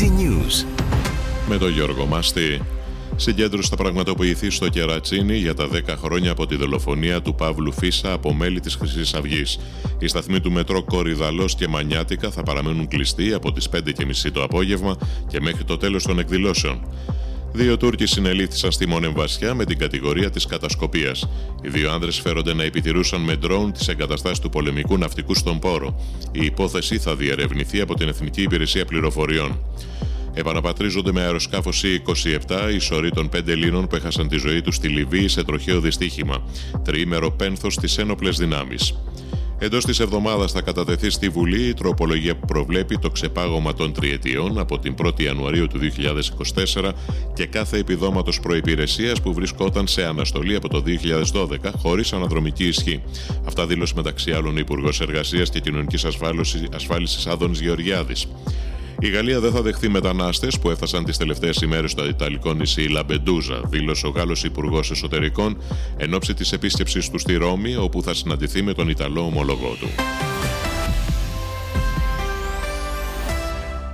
Easy News. Με τον Γιώργο Μάστη. Συγκέντρωση θα πραγματοποιηθεί στο Κερατσίνι για τα 10 χρόνια από τη δολοφονία του Παύλου Φίσα από μέλη της Χρυσής Αυγής. Οι σταθμοί του μετρό Κορυδαλός και Μανιάτικα θα παραμένουν κλειστοί από τις 5.30 το απόγευμα και μέχρι το τέλος των εκδηλώσεων. Δύο Τούρκοι συνελήφθησαν στη Μονεμβασιά με την κατηγορία της κατασκοπίας. Οι δύο άνδρες φέρονται να επιτηρούσαν με ντρόουν τις εγκαταστάσεις του πολεμικού ναυτικού στον Πόρο. Η υπόθεση θα διερευνηθεί από την Εθνική Υπηρεσία Πληροφοριών. Επαναπατρίζονται με αεροσκάφος C-27 οι σωροί των πέντε Ελλήνων που έχασαν τη ζωή τους στη Λιβύη σε τροχαίο δυστύχημα. Τριήμερο πένθος στις ένοπλες δυνάμεις. Εντός της εβδομάδας θα κατατεθεί στη Βουλή η τροπολογία που προβλέπει το ξεπάγωμα των τριετιών από την 1η Ιανουαρίου του 2024 και κάθε επιδόματος προπηρεσία που βρισκόταν σε αναστολή από το 2012 χωρίς αναδρομική ισχύ. Αυτά δήλωσε μεταξύ άλλων ο Υπουργός Εργασίας και Κοινωνικής Ασφάλισης Άδων Γεωργιάδης. Η Γαλλία δεν θα δεχθεί μετανάστες που έφτασαν τις τελευταίες ημέρες στο Ιταλικό νησί Λαμπεντούζα, δήλωσε ο Γάλλος Υπουργός Εσωτερικών εν ώψη της επίσκεψή του στη Ρώμη, όπου θα συναντηθεί με τον Ιταλό ομολογό του.